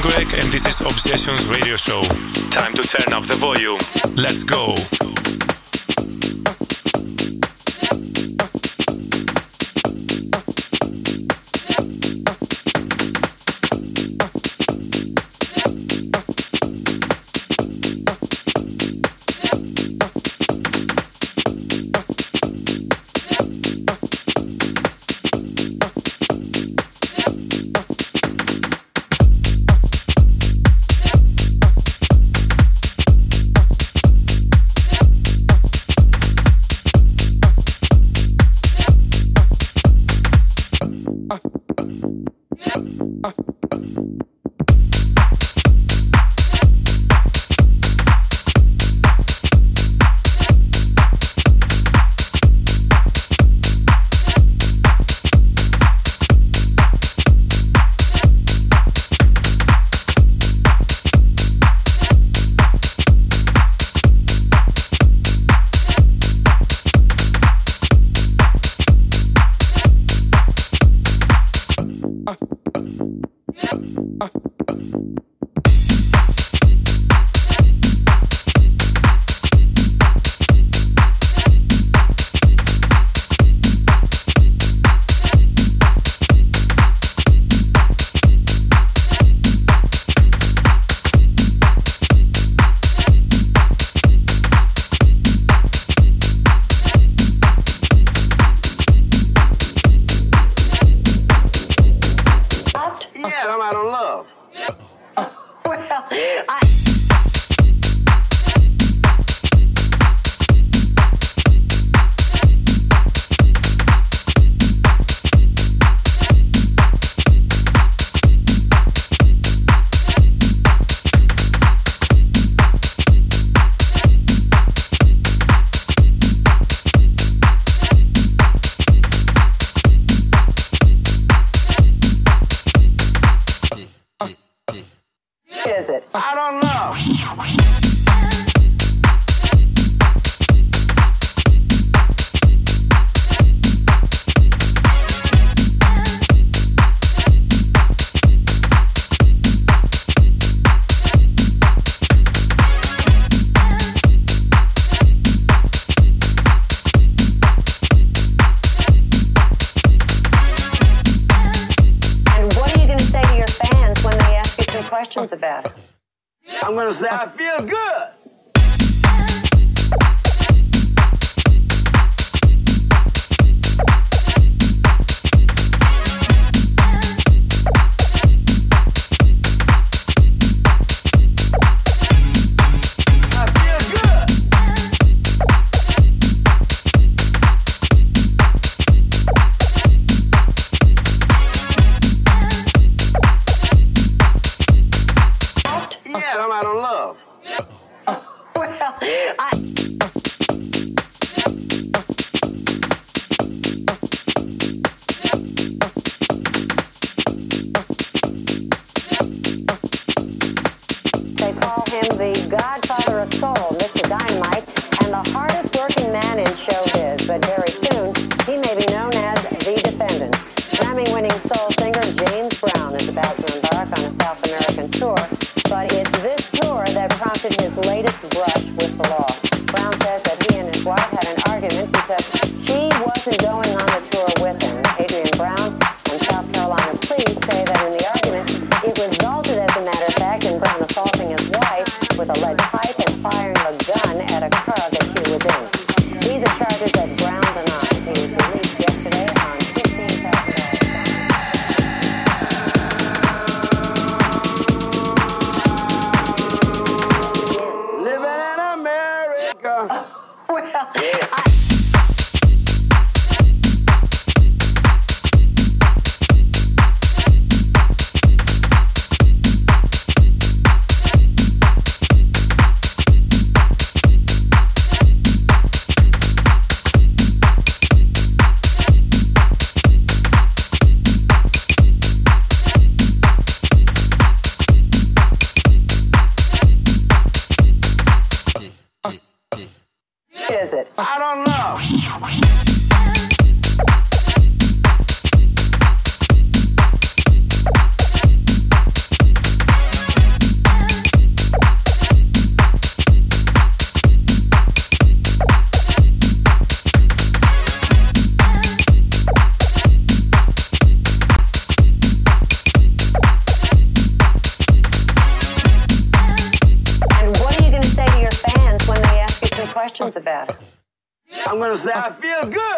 Greg, and this is Obsessions Radio Show. Time to turn up the volume. Let's go. Yeah. Is it? I don't know. I feel good.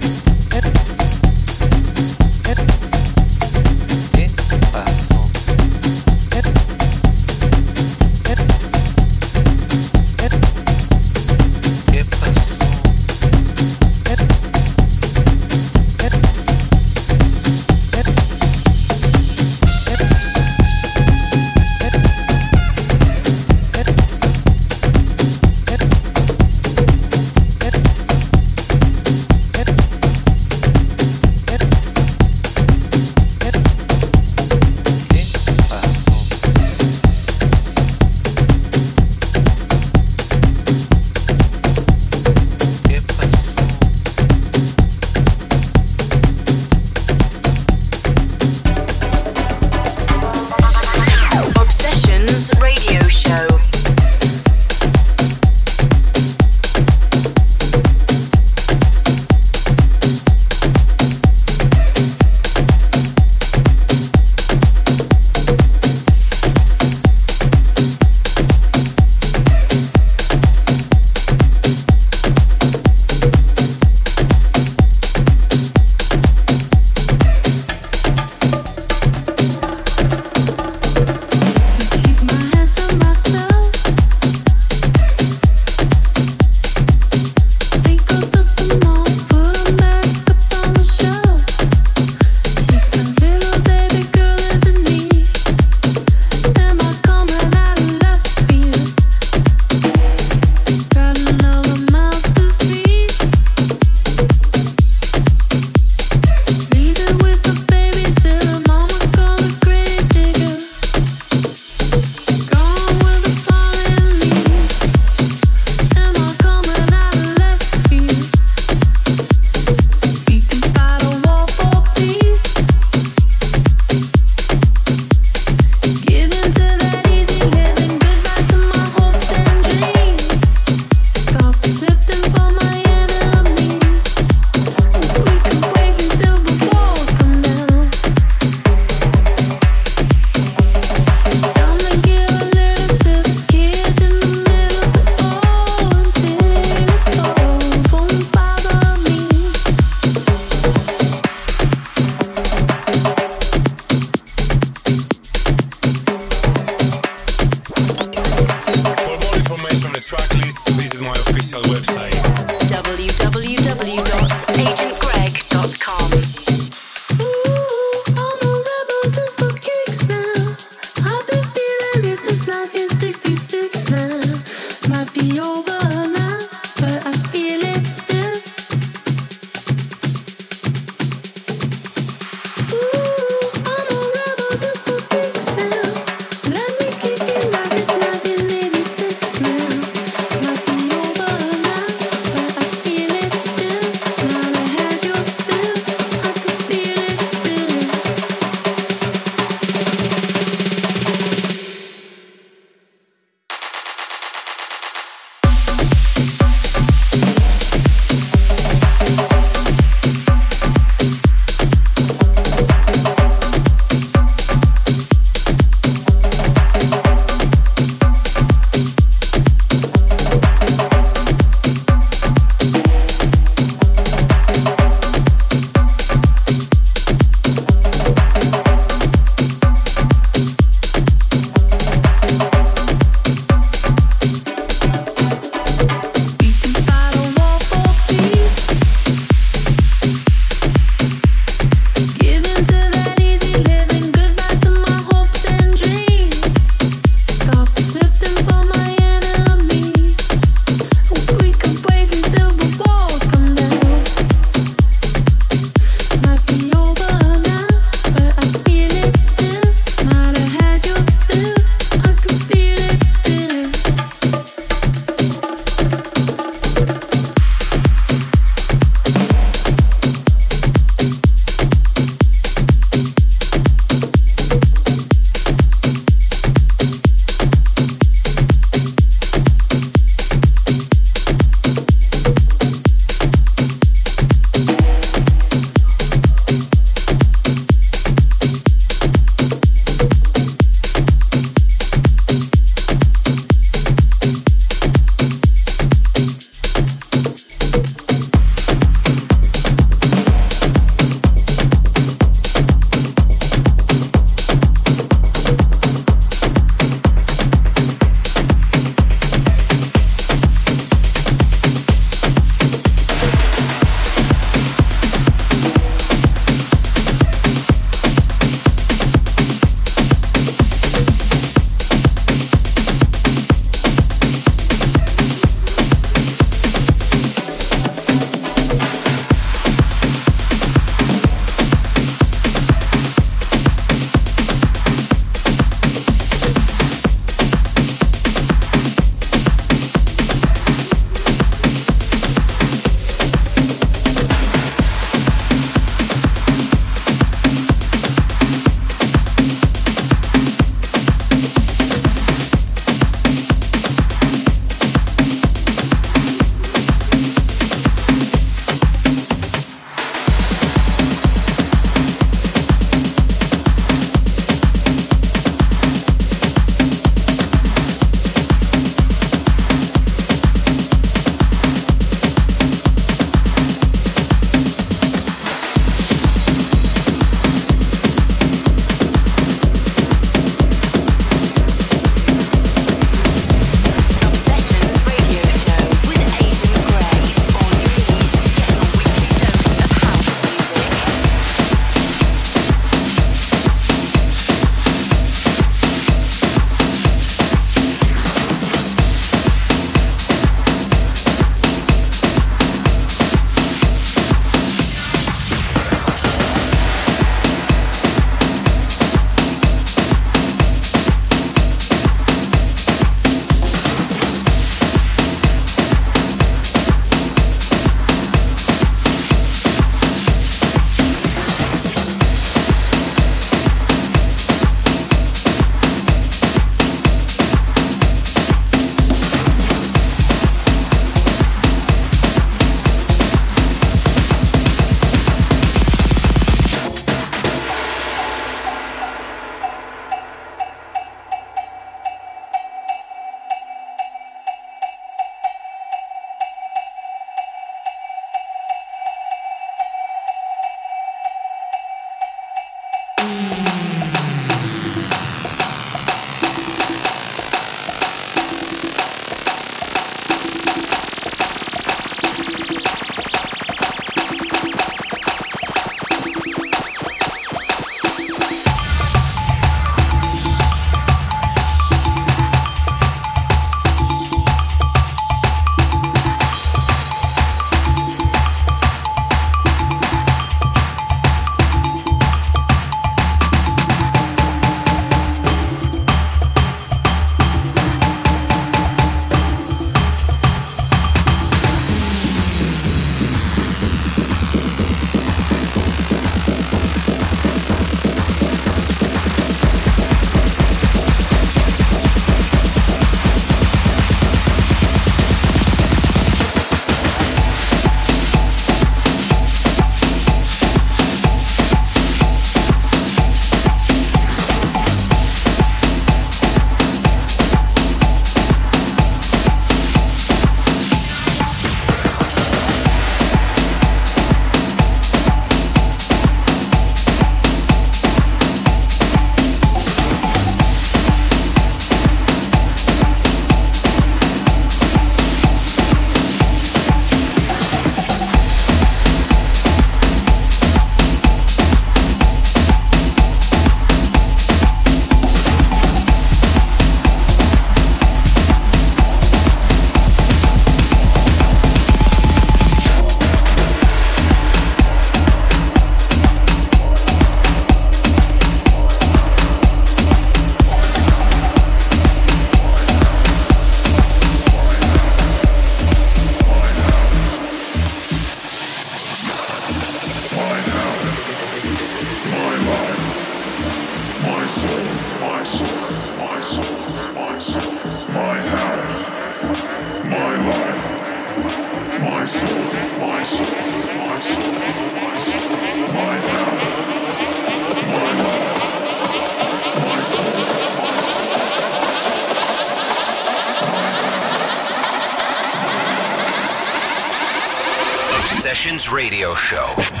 Radio Show.